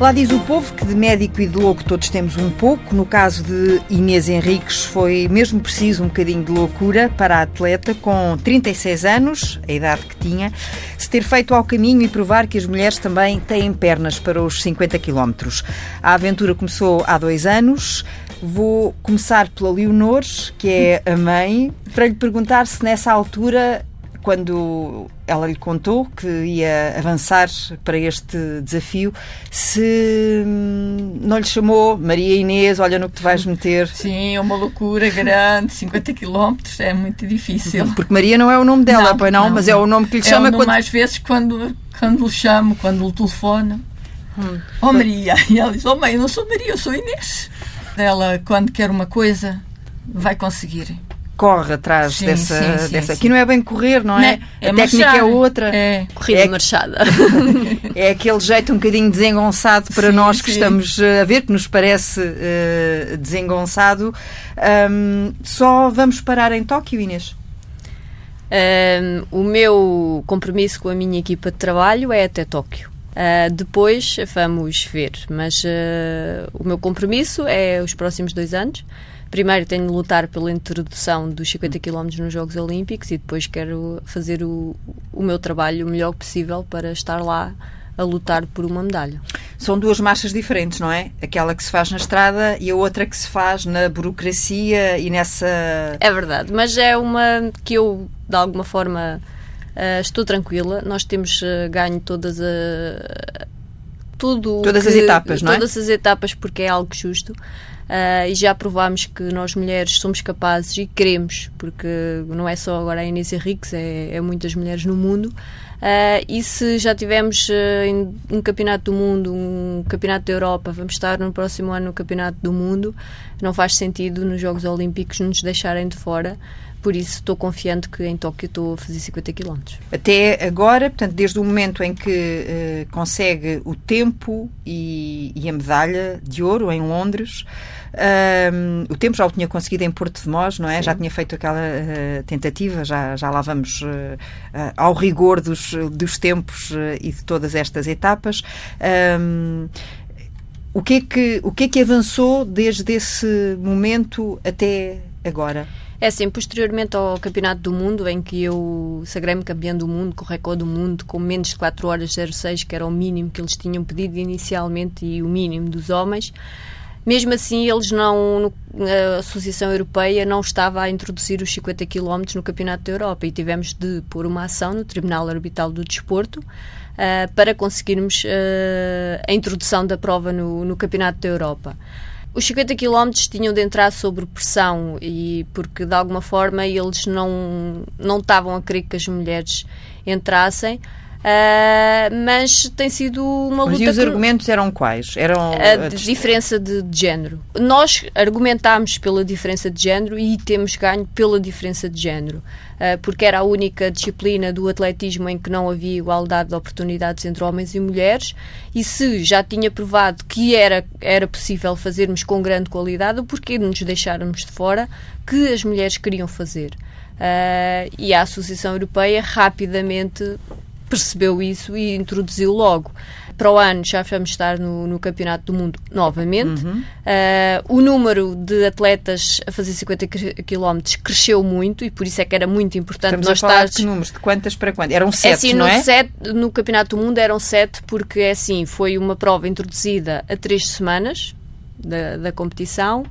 Lá diz o povo que de médico e de louco todos temos um pouco. No caso de Inês Henriques, foi mesmo preciso um bocadinho de loucura para a atleta, com 36 anos, a idade que tinha, se ter feito ao caminho e provar que as mulheres também têm pernas para os 50 quilómetros. A aventura começou há dois anos. Vou começar pela Leonor, que é a mãe, para lhe perguntar se nessa altura quando ela lhe contou que ia avançar para este desafio, se hum, não lhe chamou Maria Inês, olha no que te vais meter. Sim, é uma loucura grande, 50 quilómetros é muito difícil. Porque Maria não é o nome dela, não, pois não, não, mas é o nome que lhe é chama. Quando... mais vezes quando, quando lhe chamo, quando lhe telefono. Hum. Oh Maria, e ela diz, oh mãe, eu não sou Maria, eu sou Inês. Ela, quando quer uma coisa, vai conseguir corre atrás sim, dessa, sim, sim, dessa. Aqui não é bem correr, não é? é a técnica é outra. É. Corrida é, marchada. é aquele jeito um bocadinho desengonçado para nós que estamos eh, a ver, que nos parece uh, desengonçado. Um, só vamos parar em Tóquio, Inês? Um, o meu compromisso com a minha equipa de trabalho é até Tóquio. Uh, depois vamos ver, mas uh, o meu compromisso é os próximos dois anos primeiro tenho de lutar pela introdução dos 50 km nos Jogos Olímpicos e depois quero fazer o, o meu trabalho o melhor possível para estar lá a lutar por uma medalha. São duas marchas diferentes, não é? Aquela que se faz na estrada e a outra que se faz na burocracia e nessa. É verdade, mas é uma que eu, de alguma forma, uh, estou tranquila. Nós temos uh, ganho todas a. Tudo todas que, as etapas, não é? Todas as etapas, porque é algo justo. Uh, e já provámos que nós mulheres somos capazes e queremos, porque não é só agora a Inês Henriques, é, é muitas mulheres no mundo. Uh, e se já tivemos uh, um campeonato do mundo, um campeonato da Europa, vamos estar no próximo ano no campeonato do mundo, não faz sentido nos Jogos Olímpicos nos deixarem de fora. Por isso estou confiante que em Tóquio estou a fazer 50 km. Até agora, portanto, desde o momento em que uh, consegue o tempo e, e, a medalha de ouro em Londres, um, o tempo já o tinha conseguido em Porto de Mós, não é? Sim. Já tinha feito aquela uh, tentativa, já, já lá vamos uh, ao rigor dos, dos tempos e de todas estas etapas. Um, o que, é que, o que é que avançou desde esse momento até agora? É assim, posteriormente ao Campeonato do Mundo, em que eu sagrei-me campeão do mundo, com o recorde do mundo, com menos de 4 horas 06, que era o mínimo que eles tinham pedido inicialmente e o mínimo dos homens, mesmo assim, eles não, a Associação Europeia não estava a introduzir os 50 km no Campeonato da Europa e tivemos de pôr uma ação no Tribunal Arbitral do Desporto uh, para conseguirmos uh, a introdução da prova no, no Campeonato da Europa. Os 50 km tinham de entrar sob pressão e porque de alguma forma eles não não estavam a querer que as mulheres entrassem. Uh, mas tem sido uma luta. Mas e os argumentos eram quais? Eram a, a diferença de, de, género. Nós argumentámos pela diferença de género e temos ganho pela diferença de género, uh, porque era a única disciplina do atletismo em que não havia igualdade de oportunidades entre homens e mulheres. E se já tinha provado que era, era possível fazermos com grande qualidade, porquê nos deixarmos de fora que as mulheres queriam fazer? Uh, e a Associação Europeia rapidamente percebeu isso e introduziu logo. Para o ano já vamos estar no, no Campeonato do Mundo novamente. Uhum. Uh, o número de atletas a fazer 50 km cresceu muito e por isso é que era muito importante Estamos nós a falar estar... de números, de quantas para quantas? Eram sete, é assim, não no é? Sete, no Campeonato do Mundo eram sete porque é assim, foi uma prova introduzida a três semanas da, da competição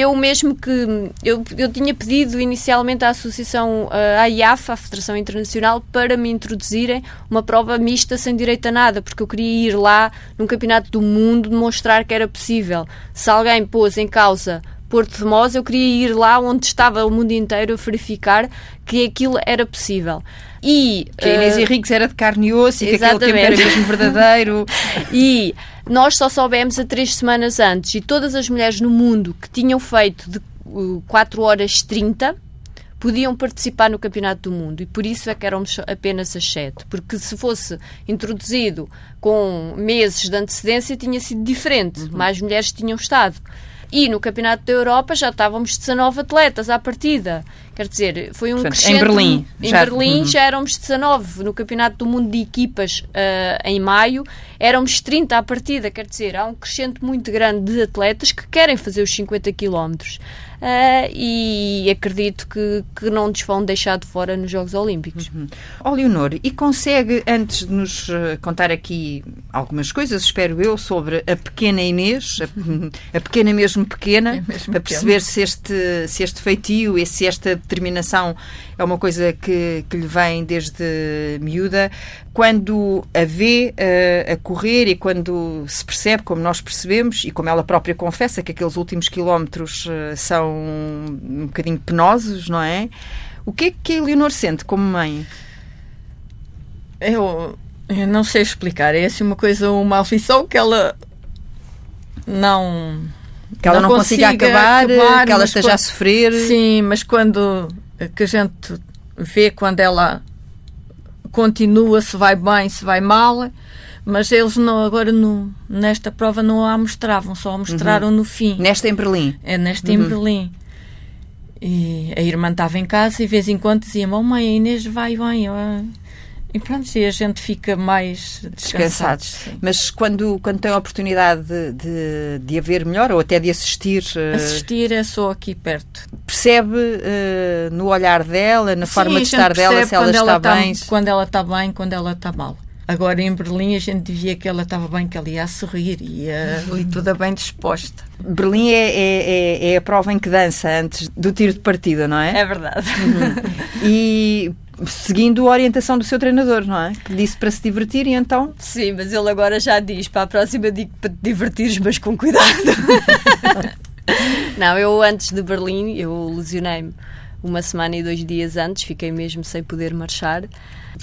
eu mesmo que eu, eu tinha pedido inicialmente à associação à IAF, à Federação Internacional, para me introduzirem uma prova mista sem direito a nada, porque eu queria ir lá num campeonato do mundo demonstrar que era possível. Se alguém pôs em causa Porto de Mós, eu queria ir lá onde estava o mundo inteiro a verificar que aquilo era possível. E, que a Inês uh, Henriques era de carne e osso e que aquele tempo era mesmo verdadeiro. e nós só soubemos a três semanas antes e todas as mulheres no mundo que tinham feito de uh, 4 horas 30 podiam participar no Campeonato do Mundo e por isso é que éramos apenas as sete. Porque se fosse introduzido com meses de antecedência tinha sido diferente, uhum. mais mulheres tinham estado. E no Campeonato da Europa já estávamos 19 atletas à partida. Quer dizer, foi um Portanto, crescente... Em Berlim. Em já, Berlim uhum. já éramos 19. No Campeonato do Mundo de Equipas, uh, em maio, éramos 30 à partida. Quer dizer, há um crescente muito grande de atletas que querem fazer os 50 quilómetros. Uh, e acredito que, que não nos vão deixar de fora nos Jogos Olímpicos. Uhum. Oh, Leonor, e consegue, antes de nos uh, contar aqui algumas coisas, espero eu, sobre a pequena Inês, a, a pequena mesmo pequena, É mesmo para pequena. perceber se este, se este feitio e se esta determinação é uma coisa que, que lhe vem desde miúda, quando a vê uh, a correr e quando se percebe, como nós percebemos, e como ela própria confessa, que aqueles últimos quilómetros uh, são um bocadinho penosos, não é? O que é que a Leonor sente como mãe? Eu, eu não sei explicar. É assim uma coisa, uma aflição que ela não. Que ela não, consiga, acabar, acabar, que ela esteja quando- a sofrer. Sim, mas quando que a gente vê quando ela continua, se vai bem, se vai mal, mas eles não, agora no, nesta prova não a mostravam, só a mostraram no fim. Nesta em Berlim. É nesta em Berlim. E a irmã estava em casa e de vez em quando dizia: Mamãe, a Inês vai bem. eu- E pronto, e a gente fica mais Descansados. descansados. Mas quando, quando tem a oportunidade de, de, de a ver melhor ou até de assistir, eh, Assistir é só aqui perto. percebe eh, no olhar dela, na forma Sim, de a gente estar dela, se ela está tá- bem. Quando ela está bem, quando ela está mal. Agora em Berlim a gente via que ela estava bem, que ela ia a sorrir, ia ali toda bem disposta. Berlim é, é, é- é a prova em que dança antes do tiro de partida, não é? É verdade. E seguindo a orientação do seu treinador, não é? Que disse para se divertir e então Sim, mas ele agora já diz: para a próxima digo para te divertires, mas com cuidado. não, eu antes de Berlim, eu lesionei-me uma semana e dois dias antes, fiquei mesmo sem poder marchar.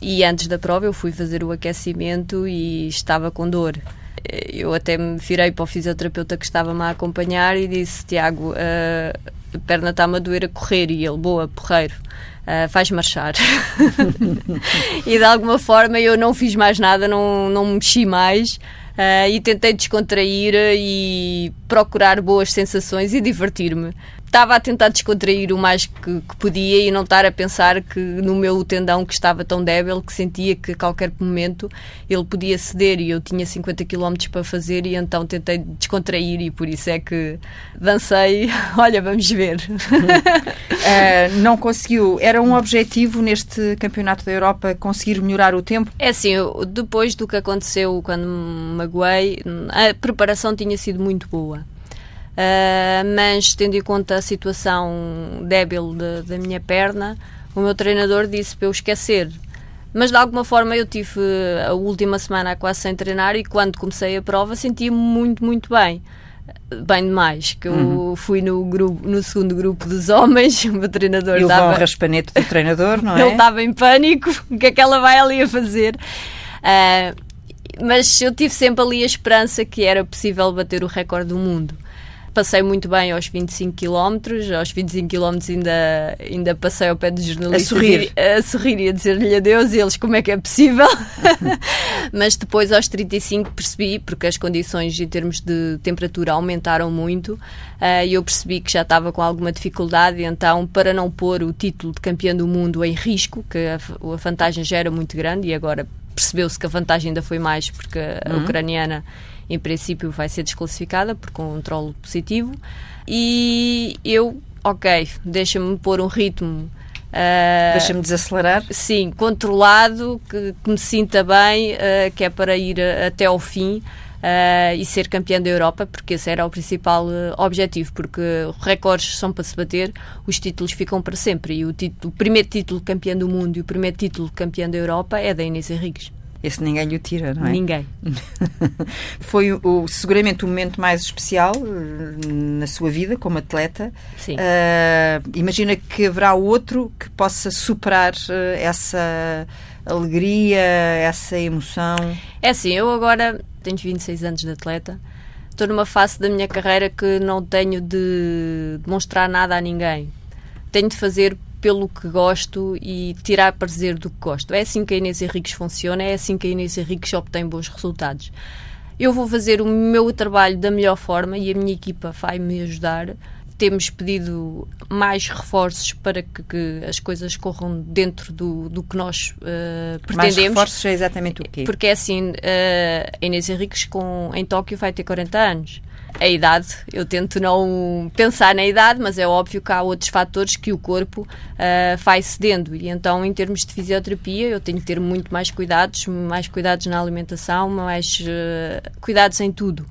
E antes da prova eu fui fazer o aquecimento e estava com dor. Eu até me virei para o fisioterapeuta que estava-me a acompanhar e disse: Tiago, a perna está-me a doer a correr. E ele, boa, porreiro. Uh, faz marchar. e de alguma forma eu não fiz mais nada, não, não mexi mais uh, e tentei descontrair e procurar boas sensações e divertir-me. Estava a tentar descontrair o mais que, que podia e não estar a pensar que no meu tendão que estava tão débil que sentia que a qualquer momento ele podia ceder e eu tinha 50 km para fazer e então tentei descontrair e por isso é que dancei. Olha, vamos ver. eh, não conseguiu. Era um objetivo neste Campeonato da Europa conseguir melhorar o tempo. É assim, depois do que aconteceu quando me magoei, a preparação tinha sido muito boa. Ah, mas tendo em conta a situação débil de- da minha perna, o meu treinador disse para eu esquecer. Mas de alguma forma eu tive a última semana quase sem treinar e quando comecei a prova sentia-me muito, muito bem. Bem demais, que eu fui no, grupo, no segundo grupo dos homens, o meu treinador E estava um raspanete do treinador, não é? ele estava em pânico. O que é que ela vai ali a fazer? Ah, mas eu tive sempre ali a esperança que era possível bater o recorde do mundo. Passei muito bem aos 25 km, aos 25 km ainda, ainda passei ao pé dos jornalistas A sorrir. e, a sorrir e a dizer-lhe adeus e eles como é que é possível. Mas depois aos 35 percebi, porque as condições em termos de temperatura aumentaram muito, ah, e eu percebi que já estava com alguma dificuldade, então para não pôr o título de campeã do mundo em risco, que a, a vantagem já era muito grande e agora percebeu-se que a vantagem ainda foi mais porque a ucraniana em princípio vai ser desclassificada por controle positivo e eu, ok, deixa-me pôr um ritmo ah, Deixa-me desacelerar. sim, controlado, que, que me sinta bem, eh, que é para ir eh, até ao fim e ser campeã da Europa, porque esse era o principal objetivo, porque recordes são para se bater, os títulos ficam para sempre. E o, título, o primeiro título campeã do mundo e o primeiro título campeã da Europa é da Inês Henriques. Esse ninguém lhe o tira, não é? Ninguém. Foi o, seguramente o momento mais especial eh, na sua vida como atleta. Sim. Eh, imagina que haverá outro que possa superar eh, essa alegria, essa emoção. É assim, eu agora tenho 26 anos de atleta, estou numa fase da minha carreira que não tenho de demonstrar nada a ninguém. Tenho de fazer pelo que gosto e tirar prazer do que gosto. É assim que a Inês Henriques funciona, é assim que a Inês Henriques obtém bons resultados. Eu vou fazer o meu trabalho da melhor forma e a minha equipa vai me ajudar. Temos pedido mais reforços para que, que as coisas corram dentro do, do que nós uh, pretendemos. Mais reforços é exatamente o quê? Porque é assim, uh, Inês Henriques com, em Tóquio vai ter 40 anos a idade. Eu tento não pensar na idade, mas é óbvio que há outros fatores que o corpo uh, vai cedendo. E então, em termos de fisioterapia, eu tenho que ter muito mais cuidados, mais cuidados na alimentação, mais uh, cuidados em tudo.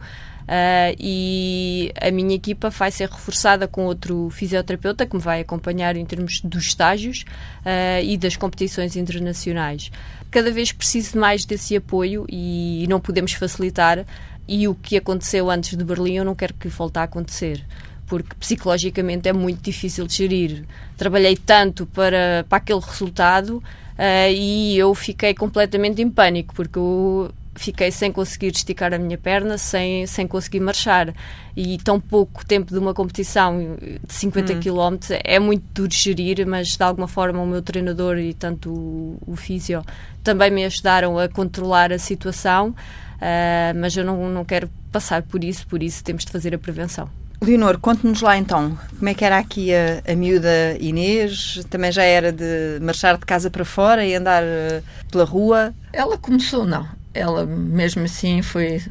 Uh, e a minha equipa vai ser reforçada com outro fisioterapeuta que me vai acompanhar em termos dos estágios uh, e das competições internacionais. Cada vez preciso mais desse apoio e não podemos facilitar. E o que aconteceu antes de Berlim, eu não quero que volte a acontecer porque psicologicamente é muito difícil de gerir. Trabalhei tanto para, para aquele resultado uh, e eu fiquei completamente em pânico, porque eu fiquei sem conseguir esticar a minha perna, sem, sem conseguir marchar. E tão pouco tempo de uma competição de 50 hum. km é muito duro de gerir, mas de alguma forma o meu treinador e tanto o, o físio também me ajudaram a controlar a situação. Uh, mas eu não, não quero passar por isso, por isso temos de fazer a prevenção. Leonor, conte-nos lá então, como é que era aqui a, a miúda Inês? Também já era de marchar de casa para fora e andar uh, pela rua? Ela começou, não. Ela, mesmo assim, foi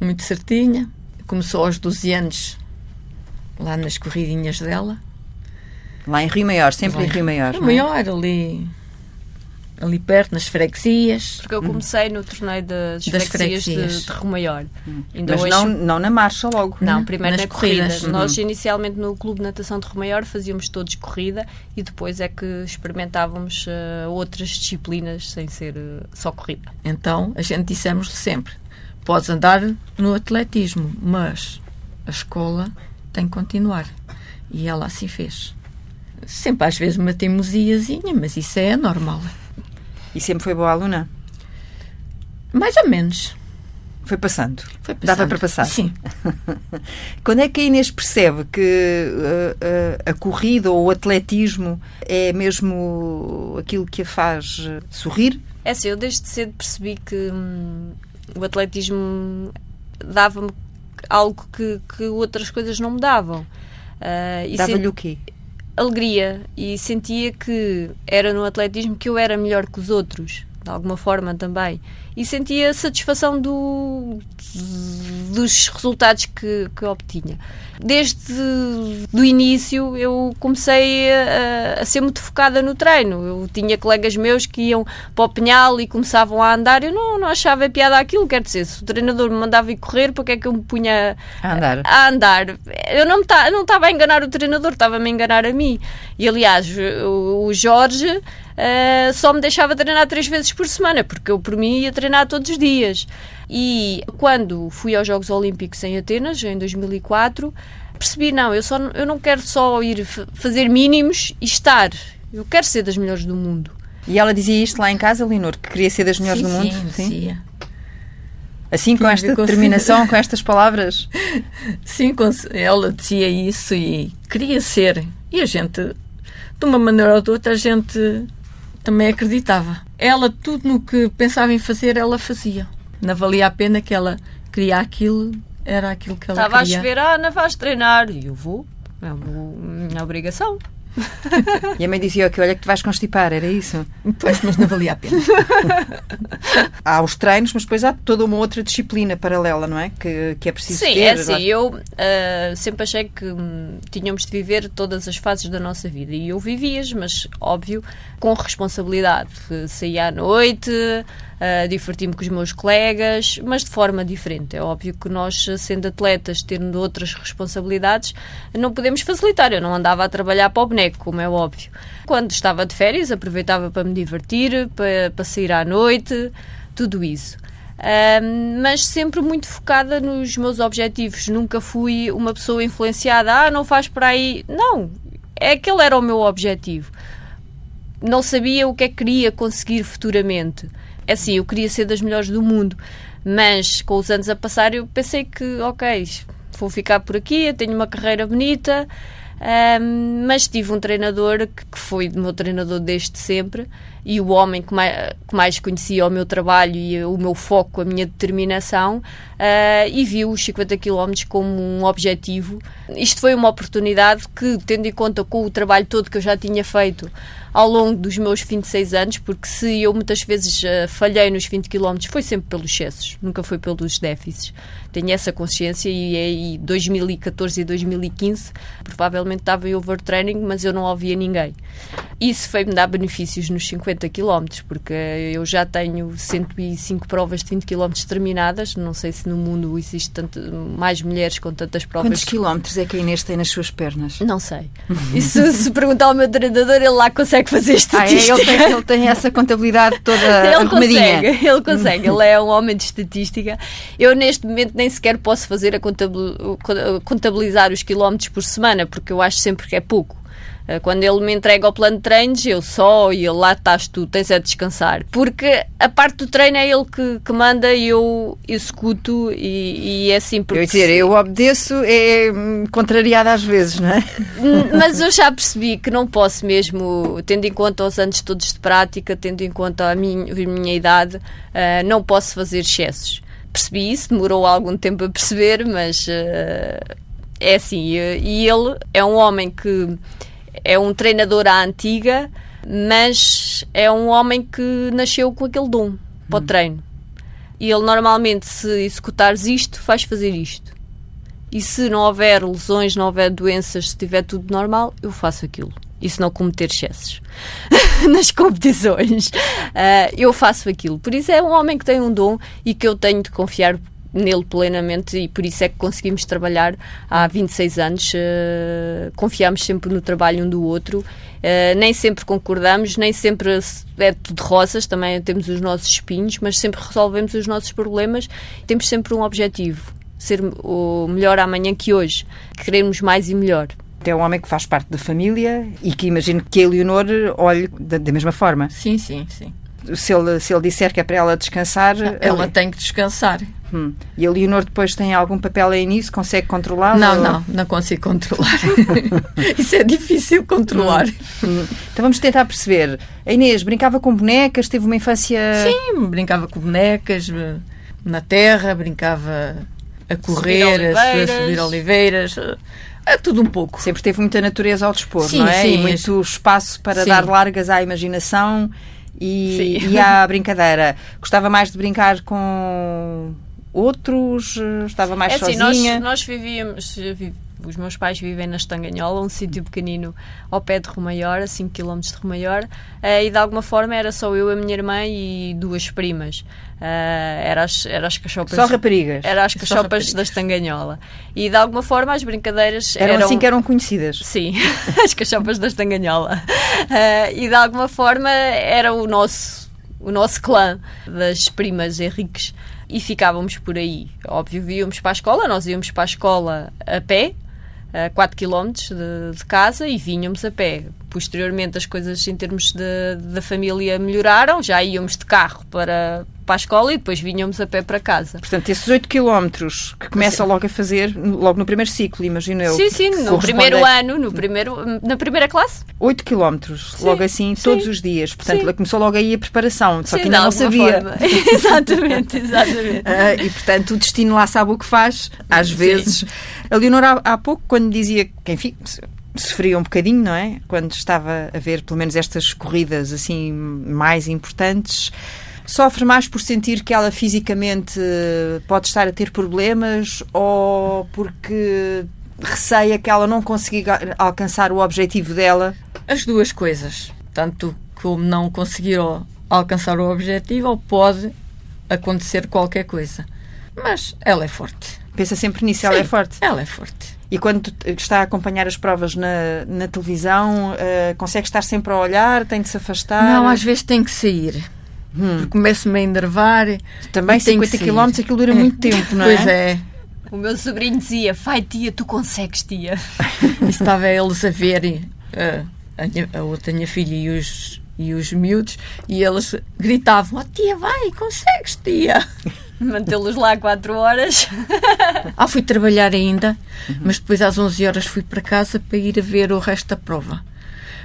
muito certinha. Começou aos 12 anos, lá nas corridinhas dela. Lá em Rio Maior, sempre lá em Rio Maior. Rio é? Maior, ali ali perto, nas freguesias. Porque eu comecei no torneio das, das freguesias, freguesias. De, de Romaior. Hum. Mas hoje... não, não na marcha logo. Não, primeiro nas na corridas. Uhum. Nós inicialmente no Clube de Natação de Romaior fazíamos todos corrida e depois é que experimentávamos uh, outras disciplinas sem ser uh, só corrida. Então, a gente dissemos sempre, podes andar no atletismo, mas a escola tem que continuar. E ela assim fez. Sempre às vezes uma teimosiazinha, mas isso é normal. E sempre foi boa aluna? Mais ou menos. Foi passando. Foi passando. Dava para passar. Sim. Quando é que a Inês percebe que uh, uh, a corrida ou o atletismo é mesmo aquilo que a faz uh, sorrir? É assim, eu desde cedo percebi que hum, o atletismo dava-me algo que, que outras coisas não me davam. Uh, Dava-lhe o quê? Alegria e sentia que era no atletismo que eu era melhor que os outros, de alguma forma também. E sentia satisfação do, dos resultados que, que obtinha. Desde o início eu comecei a, a, ser muito focada no treino. Eu tinha colegas meus que iam para o penhal e começavam a andar. Eu não, não achava piada aquilo. Quer dizer, se o treinador me mandava ir correr, porque é que eu me punha a andar? A andar. Eu não estava a enganar o treinador, estava-me a enganar a mim. E aliás, o, o Jorge uh, só me deixava treinar três vezes por semana, porque eu por mim ia treinar todos os dias. E quando fui aos Jogos Olímpicos em Atenas, em 2004, percebi, não, eu, só, eu não quero só ir fazer mínimos e estar. Eu quero ser das melhores do mundo. E ela dizia isto lá em casa, Leonor, que queria ser das melhores sim, do mundo? Sim, sim. Assim, com esta determinação, com estas palavras? Sim, ela dizia isso e queria ser. E a gente, de uma maneira ou de outra, a gente também acreditava. Ela, tudo no que pensava em fazer, ela fazia não valia a pena que ela queria aquilo, era aquilo que ela Estava queria. Estava a chover, ah, não vais treinar. E eu vou, é uma obrigação. e a mãe dizia que olha que tu vais constipar, era isso? Pois, mas não valia a pena. há os treinos, mas depois há toda uma outra disciplina paralela, não é? Que, que é preciso Sim, ter. é assim, eu uh, sempre achei que hum, tínhamos de viver todas as fases da nossa vida e eu vivias, mas óbvio, com responsabilidade. Saía à noite, uh, diverti-me com os meus colegas, mas de forma diferente. É óbvio que nós, sendo atletas, tendo outras responsabilidades, não podemos facilitar. Eu não andava a trabalhar para o boneco, como é óbvio. Quando estava de férias, aproveitava para me divertir, para, para sair à noite, tudo isso. Uh, mas sempre muito focada nos meus objetivos. Nunca fui uma pessoa influenciada. Ah, não faz por aí. Não, é aquele era o meu objetivo. Não sabia o que é que queria conseguir futuramente. É assim, eu queria ser das melhores do mundo, mas com os anos a passar eu pensei que, ok, vou ficar por aqui, eu tenho uma carreira bonita, Um, mas tive um treinador que, que foi meu treinador desde sempre e o homem que mais, que mais conhecia o meu trabalho e o meu foco, a minha determinação, uh, e viu os 50 km como um objetivo. Isto foi uma oportunidade que, tendo em conta com o trabalho todo que eu já tinha feito ao longo dos meus 26 anos, porque se eu muitas vezes uh, falhei nos 20 km, foi sempre pelos excessos, nunca foi pelos déficits. Tenho essa consciência e em 2014 e 2015 provavelmente estava em overtraining, mas eu não ouvia ninguém. Isso foi-me dar benefícios nos 50 km, porque eu já tenho 105 provas de 20 km terminadas. Não sei se no mundo existe tanto, mais mulheres com tantas provas. Quantos quilómetros é que a Inês tem nas suas pernas? Não sei. E se, se perguntar ao meu treinador, ele lá consegue fazer estatística. Ah, é? ele, tem, ele, tem, essa contabilidade toda ele arrumadinha. Consegue, ele consegue, ele é um homem de estatística. Eu neste momento nem sequer posso fazer a contabilizar os quilómetros por semana, porque eu acho sempre que é pouco. Eh, quando ele me entrega o plano de treinos, eu só e ele lá estás tu, tens a descansar. Porque a parte do treino é ele que, que manda e eu executo e, e é assim. Porque eu dizer, eu obedeço, é hum, contrariada às vezes, não é? Mas eu já percebi que não posso mesmo, tendo em conta os anos todos de prática, tendo em conta a minha, a minha idade, uh, não posso fazer excessos. Percebi isso, demorou algum tempo a perceber, mas uh, é assim. E ele é um homem que é um treinador à antiga, mas é um homem que nasceu com aquele dom para o hum. treino. E ele normalmente, se executares isto, faz fazer isto. E se não houver lesões, não houver doenças, se estiver tudo normal, eu faço aquilo. E se não cometer excessos nas competições, uh, eu faço aquilo. Por isso é um homem que tem um dom e que eu tenho de confiar nele plenamente e por isso é que conseguimos trabalhar há 26 anos. Uh, confiamos sempre no trabalho um do outro. Uh, nem sempre concordamos, nem sempre é tudo rosas, também temos os nossos espinhos, mas sempre resolvemos os nossos problemas. Temos sempre um objetivo: ser o melhor amanhã que hoje. Queremos mais e melhor. É um homem que faz parte da família e que imagino que a Leonor olhe da, da mesma forma. Sim, sim, sim. Se ele, se ele disser que é para ela descansar. Ela ele... tem que descansar. Hum. E a Leonor depois tem algum papel aí nisso? Consegue controlar? Não, ou... não, não consigo controlar. Isso é difícil controlar. Hum. Hum. Então vamos tentar perceber. A Inês brincava com bonecas, teve uma infância. Sim, brincava com bonecas eh, na terra, brincava a correr, a subir oliveiras. É tudo um pouco. Sempre teve muita natureza ao dispor, sim, não é? Sim, e muito espaço para sim. dar largas à imaginação e, e à brincadeira. Gostava mais de brincar com outros? Estava mais é assim, sozinha? Nós, nós vivíamos, os meus pais vivem na Estanganhola, um sítio pequenino ao pé de Romaior, a 5 km de Romaior, uh, e de alguma forma era só eu, a minha irmã e duas primas. Uh, era, as, era as cachopas. Só raparigas. Era as cachopas da Estanganhola. E de alguma forma as brincadeiras eram. Eram assim que eram conhecidas. Sim, as cachopas da Estanganhola. Uh, e de alguma forma era o nosso, o nosso clã das primas Henriques e ficávamos por aí. Óbvio, íamos para a escola, nós íamos para a escola a pé, a 4 km de, de, casa e vinhamos a pé. Posteriormente as coisas em termos da família melhoraram, já íamos de carro para, para a escola e depois vinhamos a pé para casa. Portanto, esses 8 quilómetros que começa sim. logo a fazer, logo no primeiro ciclo, imagino eu. Sim, sim, no primeiro ano, no primeiro, na primeira classe. 8 quilómetros, logo assim, sim. todos os dias. Portanto, ela começou logo aí a preparação, só que ainda não sabia. exatamente, exatamente. Uh, e, portanto, o destino lá sabe o que faz, às vezes. A Leonor, há, há pouco, quando dizia que, enfim, sofria um bocadinho, não é? Quando estava a ver, pelo menos, estas corridas assim mais importantes. Sofre mais por sentir que ela fisicamente pode estar a ter problemas ou porque receia que ela não consiga alcançar o objetivo dela? As duas coisas. Tanto como não conseguir alcançar o objetivo, ou pode acontecer qualquer coisa. Mas ela é forte. Pensa sempre nisso, ela é forte. Ela é forte. E quando está a acompanhar as provas na, na televisão, uh, consegue estar sempre a olhar? Tem de se afastar? Não, às vezes tem que sair. Hum. Começo-me a enervar. Também 50 km aquilo dura é. muito tempo, não é? Pois é. O meu sobrinho dizia: Vai, tia, tu consegues, tia. E estava eles a ver uh, a, a outra minha filha e os, e os miúdos e eles gritavam: oh, Tia, vai, consegues, tia. mantê-los lá 4 horas. ah, fui trabalhar ainda, uhum. mas depois às 11 horas fui para casa para ir a ver o resto da prova.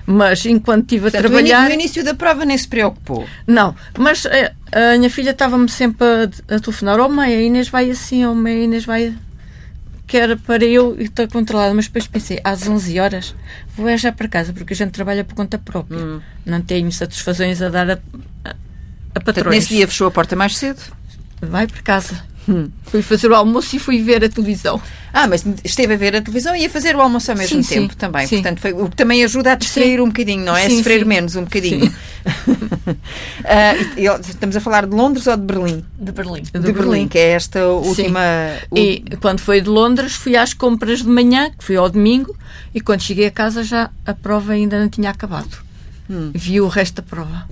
Mas enquanto estive a Portanto, trabalhar. No início da prova nem se preocupou? Não, mas a, eh, a minha filha estava-me sempre a, a telefonar: Oh, mãe, a Inês vai assim, oh, mãe, a Inês vai que era para eu estar controlada, mas depois pensei, às 11 horas vou é já para casa, porque a gente trabalha por conta própria. Hum. Não tenho satisfações a dar a, a, a patrões. Portanto, nesse dia fechou a porta mais cedo? Vai para casa. Hum. Fui fazer o almoço e fui ver a televisão. Ah, mas esteve a ver a televisão e a fazer o almoço ao mesmo sim, tempo sim, também. Sim. Portanto, foi, o que também ajuda a distrair um bocadinho, não é? Sim, Sofrer menos um bocadinho. uh, estamos a falar de Londres ou de Berlim? De Berlim. De, de Berlim, Berlim, que é esta última. E quando foi de Londres, fui às compras de manhã, que foi ao domingo, e quando cheguei a casa já a prova ainda não tinha acabado. Hum. Vi o resto da prova.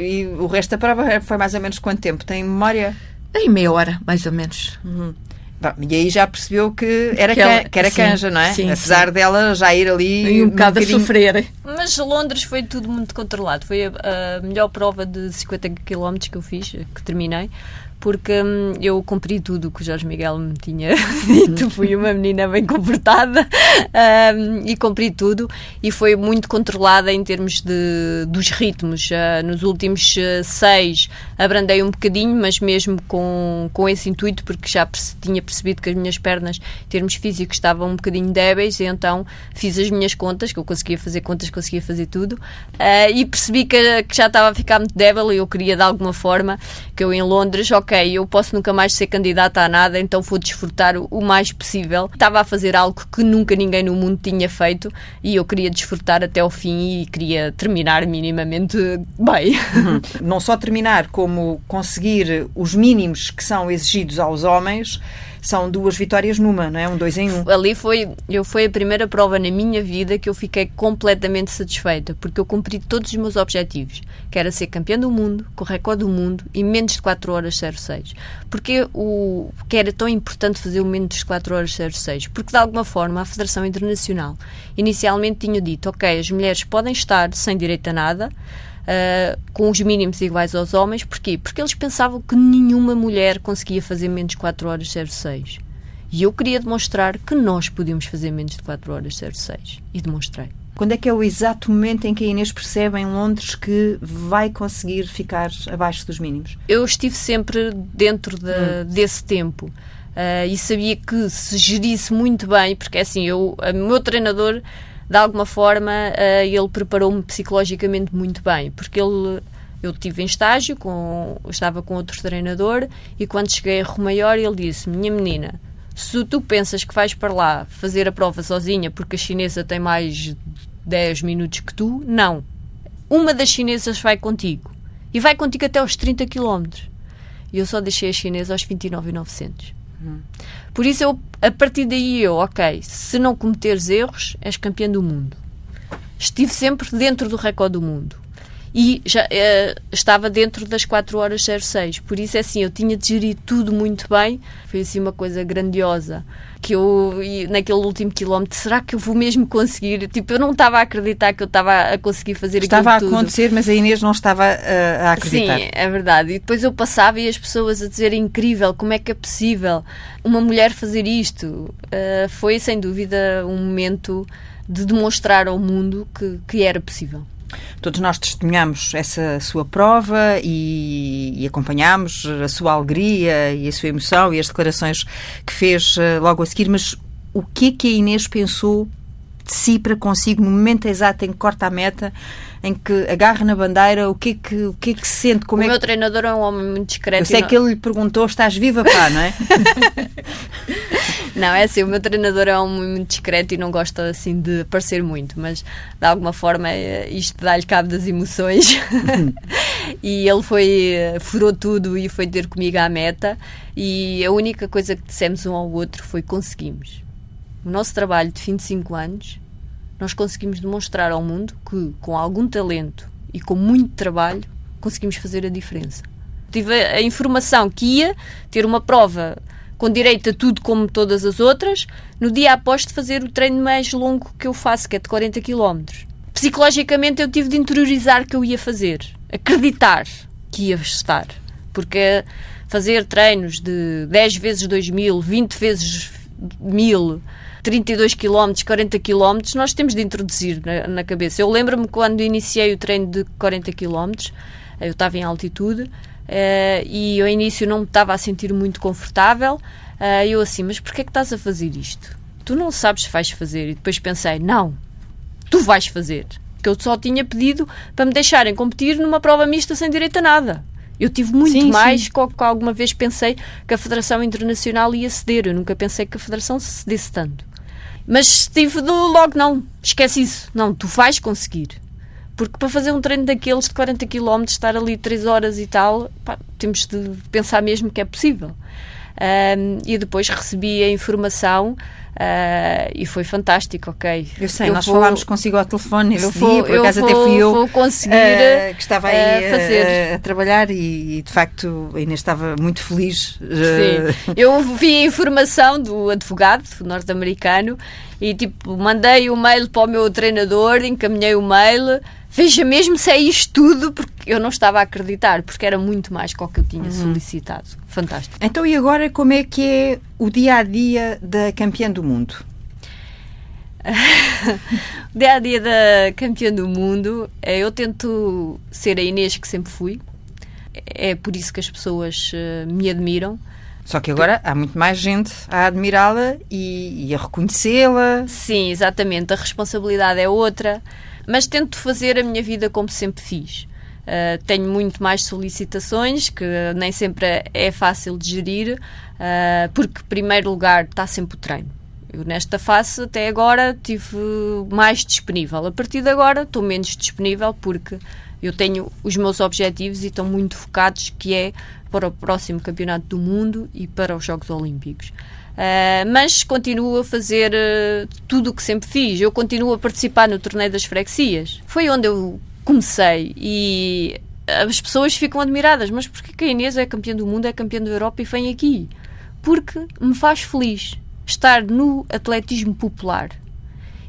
E o resto da prova foi mais ou menos quanto tempo? Tem memória? Em meia hora, mais ou menos. Uhum. Bom, e aí já percebeu que era, que, ela, que era sim, canja, não é? Sim, Apesar sim. dela já ir ali. E um, um bocado bocadinho... a sofrer. Mas Londres foi tudo muito controlado. Foi a, a melhor prova de 50 km que eu fiz, que terminei porque hum, eu cumpri tudo que o Jorge Miguel me tinha dito. Fui uma menina bem comportada hum, e cumpri tudo. E foi muito controlada em termos de, dos ritmos. Uh, nos últimos uh, seis abrandei um bocadinho, mas mesmo com, com esse intuito, porque já perce, tinha percebido que as minhas pernas, em termos físicos, estavam um bocadinho débeis. E então fiz as minhas contas, que eu conseguia fazer contas, conseguia fazer tudo. Uh, e percebi que, que já estava a ficar muito débil e eu queria, de alguma forma, que eu em Londres, ok eu posso nunca mais ser candidata a nada, então vou desfrutar o, mais possível. Estava a fazer algo que nunca ninguém no mundo tinha feito e eu queria desfrutar até ao fim e queria terminar minimamente bem. Uhum. Não só terminar, como conseguir os mínimos que são exigidos aos homens são duas vitórias numa, não é? Um dois em um. Ali foi, eu, foi a primeira prova na minha vida que eu fiquei completamente satisfeita, porque eu cumpri todos os meus objetivos, que era ser campeã do mundo, com recorde do mundo e menos de 4 horas 06. Porque o que era tão importante fazer o menos de 4 horas 06? Porque de alguma forma a Federação Internacional inicialmente tinha dito, ok, as mulheres podem estar sem direito a nada, uh, com os mínimos iguais aos homens. Porquê? Porque eles pensavam que nenhuma mulher conseguia fazer menos de 4 horas 06. E eu queria demonstrar que nós podíamos fazer menos de 4 horas 06. E demonstrei. Quando é que é o exato momento em que a Inês percebe em Londres que vai conseguir ficar abaixo dos mínimos? Eu estive sempre dentro de, hum. desse tempo. Uh, e sabia que se gerisse muito bem, porque assim, eu, o meu treinador de alguma forma uh, ele preparou-me psicologicamente muito bem, porque ele eu estive em estágio, com, estava com outro treinador e quando cheguei a Romaior ele disse, minha menina, se tu pensas que vais para lá fazer a prova sozinha porque a chinesa tem mais 10 minutos que tu, não. Uma das chinesas vai contigo. E vai contigo até aos 30 km. E eu só deixei a chinesa aos 29,900. Hum. Por isso, eu, a partir daí, eu, ok, se não cometeres erros, és campeã do mundo. Estive sempre dentro do recorde do mundo. E já uh, estava dentro das 4 horas 06. Por isso, é assim, eu tinha de gerir tudo muito bem. Foi assim uma coisa grandiosa que eu, naquele último quilómetro, será que eu vou mesmo conseguir? Tipo, eu não estava a acreditar que eu estava a conseguir fazer estava aquilo Estava a acontecer, mas a Inês não estava uh, a acreditar. Sim, é verdade. E depois eu passava e as pessoas a dizer incrível, como é que é possível uma mulher fazer isto? Uh, foi, sem dúvida, um momento de demonstrar ao mundo que, que era possível. Todos nós testemunhamos essa sua prova e, e acompanhamos a sua alegria e a sua emoção e as declarações que fez uh, logo a seguir, mas o que é que a Inês pensou de si para consigo no momento exato em que corta a meta, em que agarra na bandeira, o que é que, o que, é que sente? Como o é meu que... treinador é um homem muito discreto. Eu sei não... que ele lhe perguntou: estás viva, pá, não é? não, é assim, o meu treinador é um homem muito discreto e não gosta assim de aparecer muito, mas de alguma forma é, isto dá-lhe cabo das emoções. e ele foi, furou tudo e foi ter comigo à meta. E a única coisa que dissemos um ao outro foi: conseguimos o nosso trabalho de 25 anos, nós conseguimos demonstrar ao mundo que, com algum talento e com muito trabalho, conseguimos fazer a diferença. Tive a informação que ia ter uma prova com direito a tudo como todas as outras, no dia após de fazer o treino mais longo que eu faço, que é de 40 km. Psicologicamente eu tive de interiorizar que eu ia fazer, acreditar que ia estar, porque fazer treinos de 10 vezes 2 mil, 20 vezes mil, 32 km, 40 km, nós temos de introduzir na, na cabeça. Eu lembro-me quando iniciei o treino de 40 km, eu estava em altitude uh, e ao início não me estava a sentir muito confortável. Uh, eu assim, mas porquê é que estás a fazer isto? Tu não sabes se vais fazer. E depois pensei, não, tu vais fazer. Que eu só tinha pedido para me deixarem competir numa prova mista sem direito a nada. Eu tive muito sim, mais sim. que alguma vez pensei que a Federação Internacional ia ceder. Eu nunca pensei que a Federação cedesse tanto. Mas tive logo, não, esquece isso. Não, tu vais conseguir. Porque para fazer um treino daqueles de 40 km, estar ali 3 horas e tal, pá, temos de pensar mesmo que é possível. Um, e depois recebi a informação Uh, e foi fantástico, ok. Eu sei, eu nós vou, falámos consigo ao telefone dia, vou, por acaso até fui eu vou conseguir, uh, que estava aí uh, fazer. A, trabalhar e, e, de facto ainda estava muito feliz. Sim. Eu vi a informação do advogado norte-americano e tipo, mandei o um mail para o meu treinador, encaminhei o mail veja mesmo se é isto tudo, porque eu não estava a acreditar, porque era muito mais do que eu tinha uhum. solicitado. Fantástico. Então, e agora como é que é o dia a dia da campeã do mundo? o dia a dia da campeã do mundo, é, eu tento ser a Inês que sempre fui. É por isso que as pessoas uh, me admiram. Só que agora há muito mais gente a admirá-la e, e a reconhecê-la. Sim, exatamente. A responsabilidade é outra mas tento fazer a minha vida como sempre fiz. Uh, tenho muito mais solicitações, que nem sempre é fácil de gerir, uh, porque, em primeiro lugar, está sempre o treino. Eu, nesta fase, até agora, tive mais disponível. A partir de agora, estou menos disponível, porque eu tenho os meus objetivos e estão muito focados, que é para o próximo Campeonato do Mundo e para os Jogos Olímpicos. Uh, mas continuo a fazer uh, tudo o que sempre fiz. Eu continuo a participar no torneio das freguesias. Foi onde eu comecei e as pessoas ficam admiradas. Mas porquê que a Inês é campeã do mundo, é campeã da Europa e vem aqui? Porque me faz feliz estar no atletismo popular.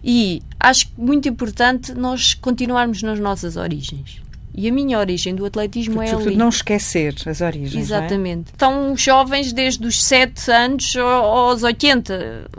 E acho muito importante nós continuarmos nas nossas origens. E a minha origem do atletismo é ali. não esquecer as origens. É? Exatamente. É? Estão jovens desde os 7 anos aos 80,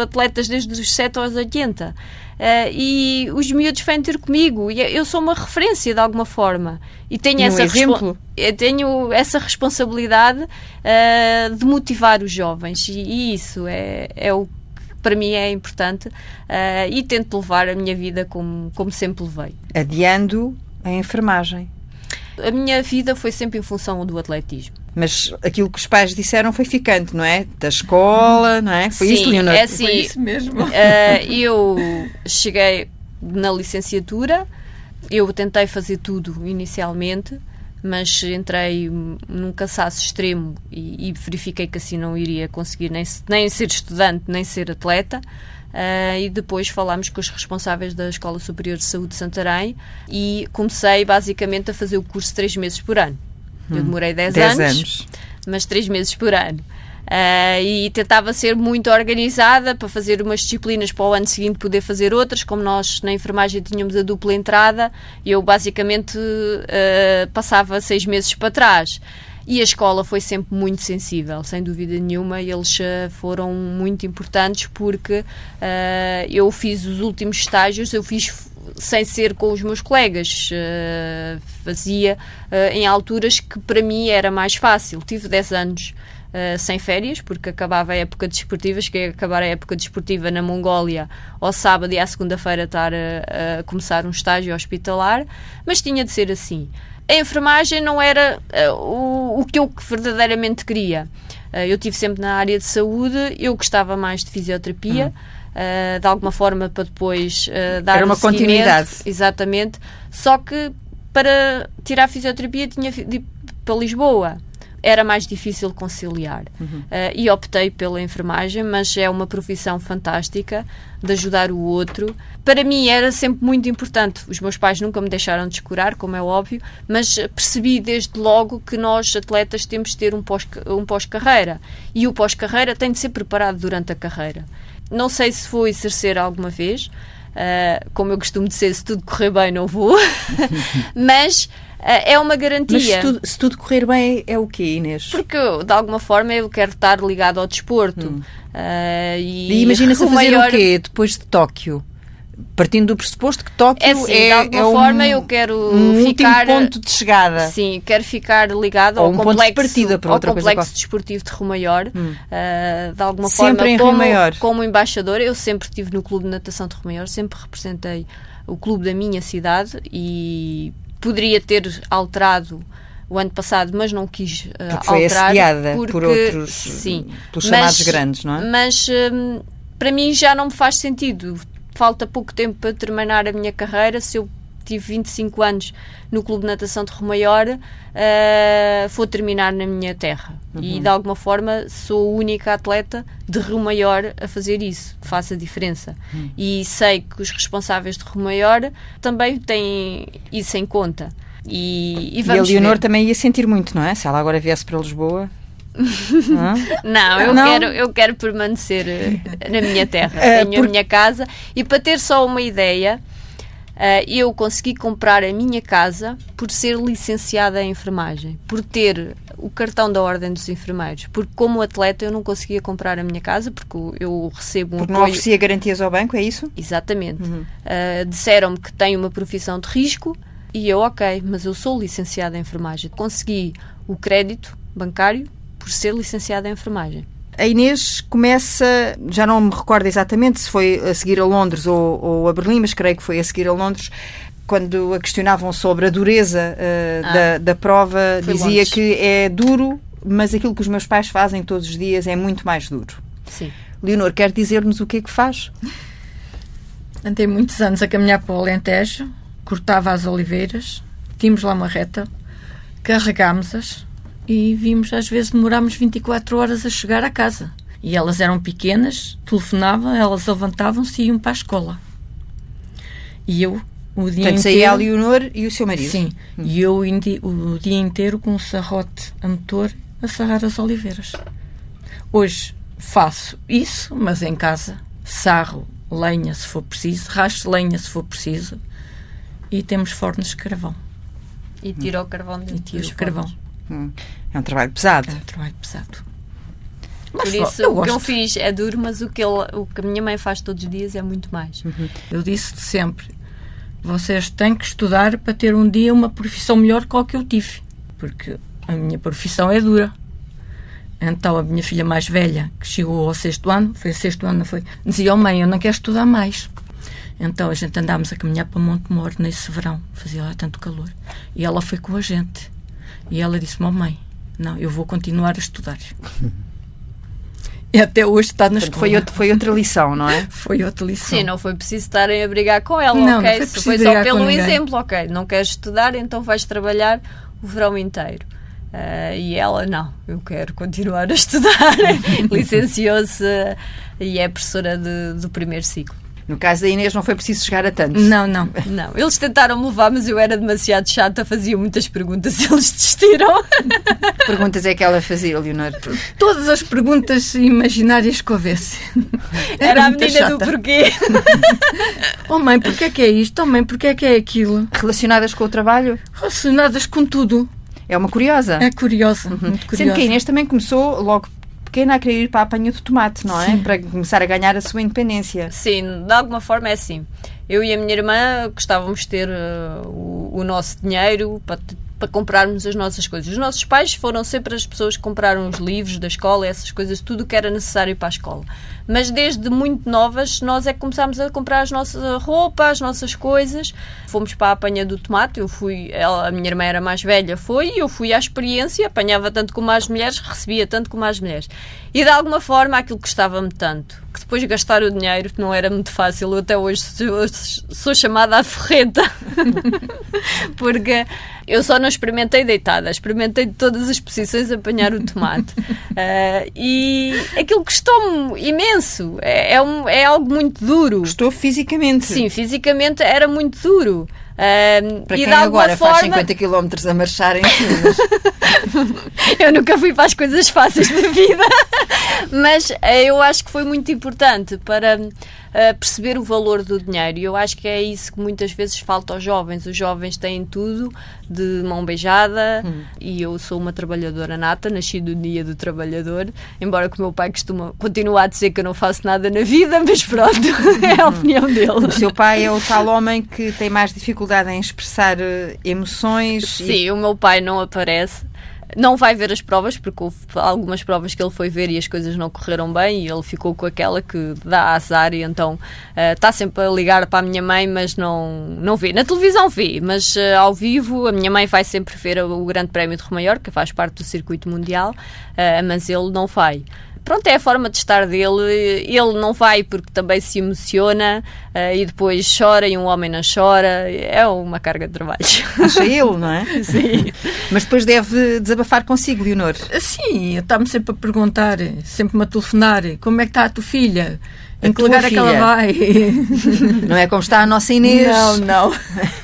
atletas desde os 7 aos 80. Uh, eh, e os miúdos vêm ter comigo. E eu sou uma referência de alguma forma. E tenho, essa, exemplo? tenho essa responsabilidade uh, de motivar os jovens. E, e, isso é, é o que para mim é importante. Uh, e tento levar a minha vida como, como sempre levei. Adiando a enfermagem. A minha vida foi sempre em função do atletismo. Mas aquilo que os pais disseram foi ficante, não é? Da escola, não é? Foi Sim, isso, Leonor? É assim, foi isso mesmo. Uh, eu cheguei na licenciatura, eu tentei fazer tudo inicialmente, mas entrei num cansaço extremo e, e verifiquei que assim não iria conseguir nem, nem ser estudante, nem ser atleta. Uh, e depois falámos com os responsáveis da Escola Superior de Saúde de Santarém e comecei basicamente a fazer o curso três meses por ano. Hum, Eu demorei 10 anos, anos, mas três meses por ano. Uh, e tentava ser muito organizada para fazer umas disciplinas para o ano seguinte poder fazer outras, como nós na enfermagem tínhamos a dupla entrada, eu basicamente uh, passava seis meses para trás. E a escola foi sempre muito sensível, sem dúvida nenhuma. Eles uh, foram muito importantes porque uh, eu fiz os últimos estágios, eu fiz sem ser com os meus colegas. Uh, fazia em alturas que para mim era mais fácil. Tive 10 anos Uh, sem férias, porque acabava a época desportiva, cheguei a acabar a época desportiva na Mongólia ao sábado e à segunda-feira estar a, a, começar um estágio hospitalar, mas tinha de ser assim a enfermagem não era uh, o, o que eu verdadeiramente queria. Uh, eu tive sempre na área de saúde, eu gostava mais de fisioterapia. Uhum. Uh, de alguma forma para depois dar Era uma continuidade. Exatamente. Só que para tirar a fisioterapia tinha de ir para Lisboa era mais difícil conciliar. Uhum. Uh, e optei pela enfermagem, mas é uma profissão fantástica de ajudar o outro. Para mim era sempre muito importante. Os meus pais nunca me deixaram descurar, como é óbvio, mas percebi desde logo que nós, atletas, temos de ter um pós-carreira. Um pós e o pós-carreira tem de ser preparado durante a carreira. Não sei se vou exercer alguma vez, uh, como eu costumo dizer, se tudo correr bem, não vou, mas é uma garantia. Mas se tudo, se tudo, correr bem, é o quê, Inês? Porque, de alguma forma, eu quero estar ligado ao desporto. Hum. Uh, e, e imagina-se a fazer maior... o quê depois de Tóquio? Partindo do pressuposto que Tóquio é, assim, é, de alguma é forma um, eu quero um ficar ponto de chegada. Sim, quero ficar ligado ao um complexo, ponto de partida para ao complexo desportivo de Maior. Hum. Uh, de alguma sempre forma, como, como embaixadora, eu sempre estive no clube de natação de Rio Maior, sempre representei o clube da minha cidade e poderia ter alterado o ano passado, mas não quis uh, porque foi alterar. assediada porque, por outros, sim, pelos chamados grandes, não é? Mas um, para mim já não me faz sentido falta pouco tempo para terminar a minha carreira. Se eu tive 25 anos no Clube de Natação de Romaior, uh, vou terminar na minha terra. Uhum. E de alguma forma sou a única atleta de Rio Maior a fazer isso, faça a diferença. Uhum. E sei que os responsáveis de Rio Maior também têm isso em conta. E, e, e a Leonor ver. também ia sentir muito, não é? Se ela agora viesse para Lisboa. Não, eu, não? Quero, eu quero permanecer eh, na minha terra. Uh, Tenho a minha casa. E para ter só uma ideia, eu consegui comprar a minha casa por ser licenciada em enfermagem, por ter o cartão da Ordem dos Enfermeiros. Porque, como atleta, eu não conseguia comprar a minha casa porque eu recebo um porque apoio... não oferecia garantias ao banco, é isso? Exatamente. Uhum. Uh, Disseram-me que tenho uma profissão de risco e eu, ok, mas eu sou licenciada em enfermagem. Consegui o crédito bancário por ser licenciada em enfermagem. A Inês começa, já não me recordo exatamente se foi a seguir a Londres ou, ou a Berlim, mas creio que foi a seguir a Londres, quando a questionavam sobre a dureza uh, ah, da, da, prova, dizia Londres. que é duro, mas aquilo que os meus pais fazem todos os dias é muito mais duro. Sim. Leonor, quer dizer-nos o que é que faz? Andei muitos anos a caminhar para o Alentejo, cortava as oliveiras, tínhamos lá uma reta, carregámos-as, e vimos, às vezes, demorámos 24 horas a chegar à casa. E elas eram pequenas, telefonavam, elas levantavam-se e iam para a escola. E eu, o dia Portanto, inteiro. saía a Leonor e o seu marido. Sim, hum. e eu o dia inteiro com um sarrote a motor a sarrar as oliveiras. Hoje faço isso, mas em casa. Sarro lenha se for preciso, racho lenha se for preciso e temos fornos de carvão. E tira o carvão E tira o carvão. Hum. É um trabalho pesado. É um trabalho pesado. Mas Por isso, o que eu fiz é duro, mas o que, ele, o que a minha mãe faz todos os dias é muito mais. Uhum. Eu disse sempre: vocês têm que estudar para ter um dia uma profissão melhor que a que eu tive. Porque a minha profissão é dura. Então a minha filha mais velha, que chegou ao sexto ano, foi sexto ano, foi? Dizia: oh, mãe, eu não quero estudar mais. Então a gente andámos a caminhar para Montemor nesse verão, fazia lá tanto calor. E ela foi com a gente. E ela disse: Mamãe, não, eu vou continuar a estudar. E até hoje está na escola. Foi, outro, foi outra lição, não é? Foi outra lição. Sim, não foi preciso estarem a brigar com ela, não, ok? Não foi, foi só pelo exemplo, ok? Não queres estudar, então vais trabalhar o verão inteiro. Uh, e ela, não, eu quero continuar a estudar. Licenciou-se e é professora de, do primeiro ciclo. No caso da Inês não foi preciso chegar a tanto. Não, não. Não, eles tentaram levar, mas eu era demasiado chata, fazia muitas perguntas e eles desistiram. Que perguntas é que ela fazia, Leonor? Todas as perguntas imaginárias que houvesse. Era, era a menina chata. do porquê. oh mãe, porquê é que é isto? Oh mãe, porquê é que é aquilo? Relacionadas com o trabalho? Relacionadas com tudo. É uma curiosa. É curiosa. Uhum. Muito curiosa. Sendo que a Inês também começou logo pequena a querer ir para a apanha do tomate, não é? Sim. Para começar a ganhar a sua independência. Sim, de alguma forma é assim. Eu e a minha irmã gostávamos de ter uh, o, o, nosso dinheiro para, para comprarmos as nossas coisas. Os nossos pais foram sempre as pessoas que compraram os livros da escola, essas coisas, tudo que era necessário para a escola. Mas desde muito novas, nós é que começámos a comprar as nossas roupas, as nossas coisas. Fomos para a apanha do tomate, eu fui, ela, a minha irmã era mais velha, foi, eu fui à experiência, apanhava tanto como as mulheres, recebia tanto como as mulheres. E de alguma forma aquilo gostava-me tanto, depois de gastar o dinheiro, que não era muito fácil, eu até hoje sou, sou chamada a ferreta. Porque eu só não experimentei deitada, experimentei de todas as posições apanhar o tomate. Uh, e aquilo gostou-me imenso. É, é, um, é algo muito duro. Gostou fisicamente? Sim, fisicamente era muito duro. Uh, para quem agora forma... faz 50 km a marchar em Eu nunca fui para as coisas fáceis da vida, mas eu acho que foi muito importante para uh, perceber o valor do dinheiro. E eu acho que é isso que muitas vezes falta aos jovens. Os jovens têm tudo de mão beijada hum. e eu sou uma trabalhadora nata, nasci do dia do trabalhador, embora que o meu pai costuma continuar a dizer que eu não faço nada na vida, mas pronto, é a opinião dele. O seu pai é o tal homem que tem mais dificuldade em expressar eh, emoções? Sim, e... o meu pai não aparece não vai ver as provas, porque houve algumas provas que ele foi ver e as coisas não correram bem e ele ficou com aquela que dá azar e então uh, está sempre a ligar para a minha mãe, mas não, não vê. Na televisão vê, mas uh, ao vivo a minha mãe vai sempre ver o Grande Prémio de Romaior, que faz parte do circuito mundial, uh, mas ele não vai pronto, é a forma de estar dele. Ele não vai porque também se emociona uh, e depois chora e um homem não chora. É uma carga de trabalho. Acha ele, não é? Sim. Mas depois deve desabafar consigo, Leonor. Sim, está-me sempre a perguntar, sempre-me a telefonar: como é que está a tua filha? Em que lugar é que ela vai? Não é como está a nossa Inês? Não, não.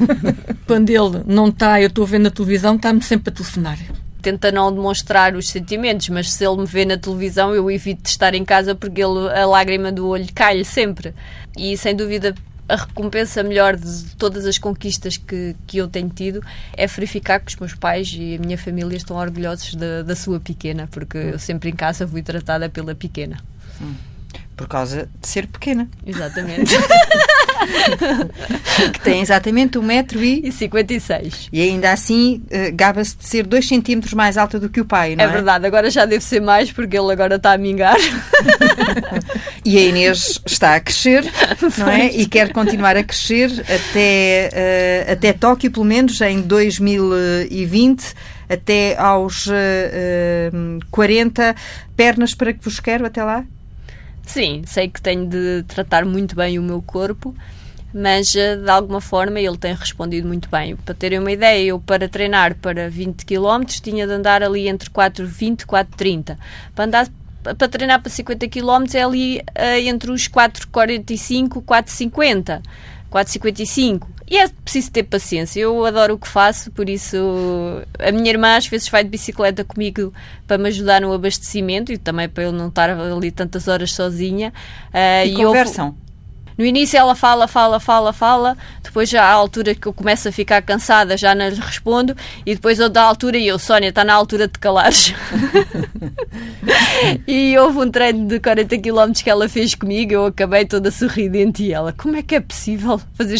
Quando ele não está, eu estou a ver na televisão, está-me sempre a telefonar tenta não demonstrar os sentimentos, mas se ele me vê na televisão, eu evito de estar em casa porque ele, a lágrima do olho cai-lhe sempre. E sem dúvida a recompensa melhor de todas as conquistas que, que eu tenho tido é verificar que os meus pais e a minha família estão orgulhosos da, da sua pequena, porque eu sempre em casa fui tratada pela pequena. Hum. Por causa de ser pequena. Exatamente. que tem exatamente 1,56m. E ainda assim uh, gaba-se de ser 2 cm mais alta do que o pai, não é? É verdade, agora já deve ser mais porque ele agora está a mingar. e a Inês está a crescer, não é? E quer continuar a crescer até, uh, até Tóquio, pelo menos em 2020 até aos uh, uh, 40 pernas para que vos quero até lá? Sim, sei que tenho de tratar muito bem o meu corpo, mas eh, de alguma forma ele tem respondido muito bem. Para terem uma ideia, eu para treinar para 20 km tinha de andar ali entre 4,20 e 4,30. Para andar para treinar para 50 km é ali uh, entre os 4,45 e 4,50. 4,55. E é preciso ter paciência. Eu adoro o que faço, por isso a minha irmã às vezes vai de bicicleta comigo para me ajudar no abastecimento e também para eu não estar ali tantas horas sozinha. Uh, e, e conversam? Eu, no início ela fala, fala, fala, fala, depois já à altura que eu começo a ficar cansada já não lhe respondo e depois eu da altura e eu, Sónia, está na altura de calares. e houve um treino de 40 km que ela fez comigo, eu acabei toda sorridente e ela, como é que é possível fazer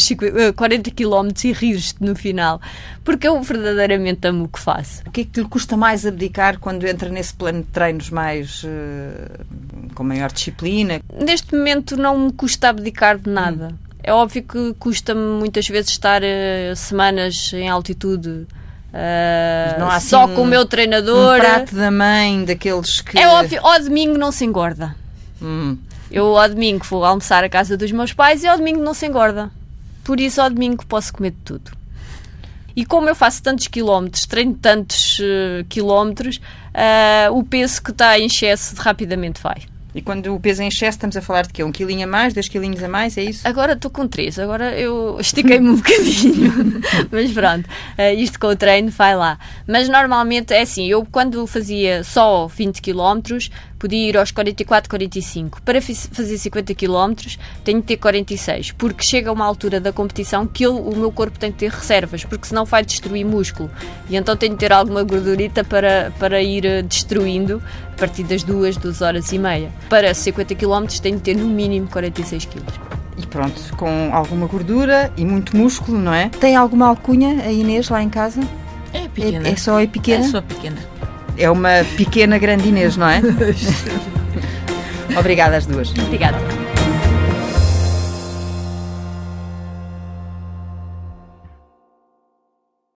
40 km e rir-te no final? Porque eu verdadeiramente amo o que faço. O que é que lhe custa mais abdicar quando entra nesse plano de treinos mais uh, com maior disciplina? Neste momento não me custa abdicar de nada. Hum. É óbvio que custa-me muitas vezes estar uh, semanas em altitude. Uh, assim só com o meu treinador. Um prato da mãe, daqueles que. É óbvio, ao domingo não se engorda. Hum. Eu ao domingo vou almoçar à casa dos meus pais e ao domingo não se engorda. Por isso ao domingo posso comer de tudo. E como eu faço tantos quilómetros, treino tantos uh, quilómetros, uh, o peso que está em excesso rapidamente vai. E quando o peso é em excesso, estamos a falar de quê? Um quilinho a mais, dois quilinhos a mais, é isso? Agora estou com três, agora eu estiquei-me um bocadinho. Mas pronto, uh, isto com o treino vai lá. Mas normalmente é assim, eu quando fazia só 20 km, podia ir aos 44, 45. Para fazer 50 km tenho de ter 46, porque chega uma altura da competição que eu, o meu corpo tem que ter reservas, porque senão vai destruir músculo. E então tenho de ter alguma gordurita para, para ir eh, destruindo a partir das 2, 2 horas e meia. Para 50 km tenho de ter no mínimo 46 kg. E pronto, com alguma gordura e muito músculo, não é? Tem alguma alcunha a Inês lá em casa? É pequena. É, é só é pequena? É só pequena. É uma pequena grande Inês, não é? Obrigada às duas. Obrigada.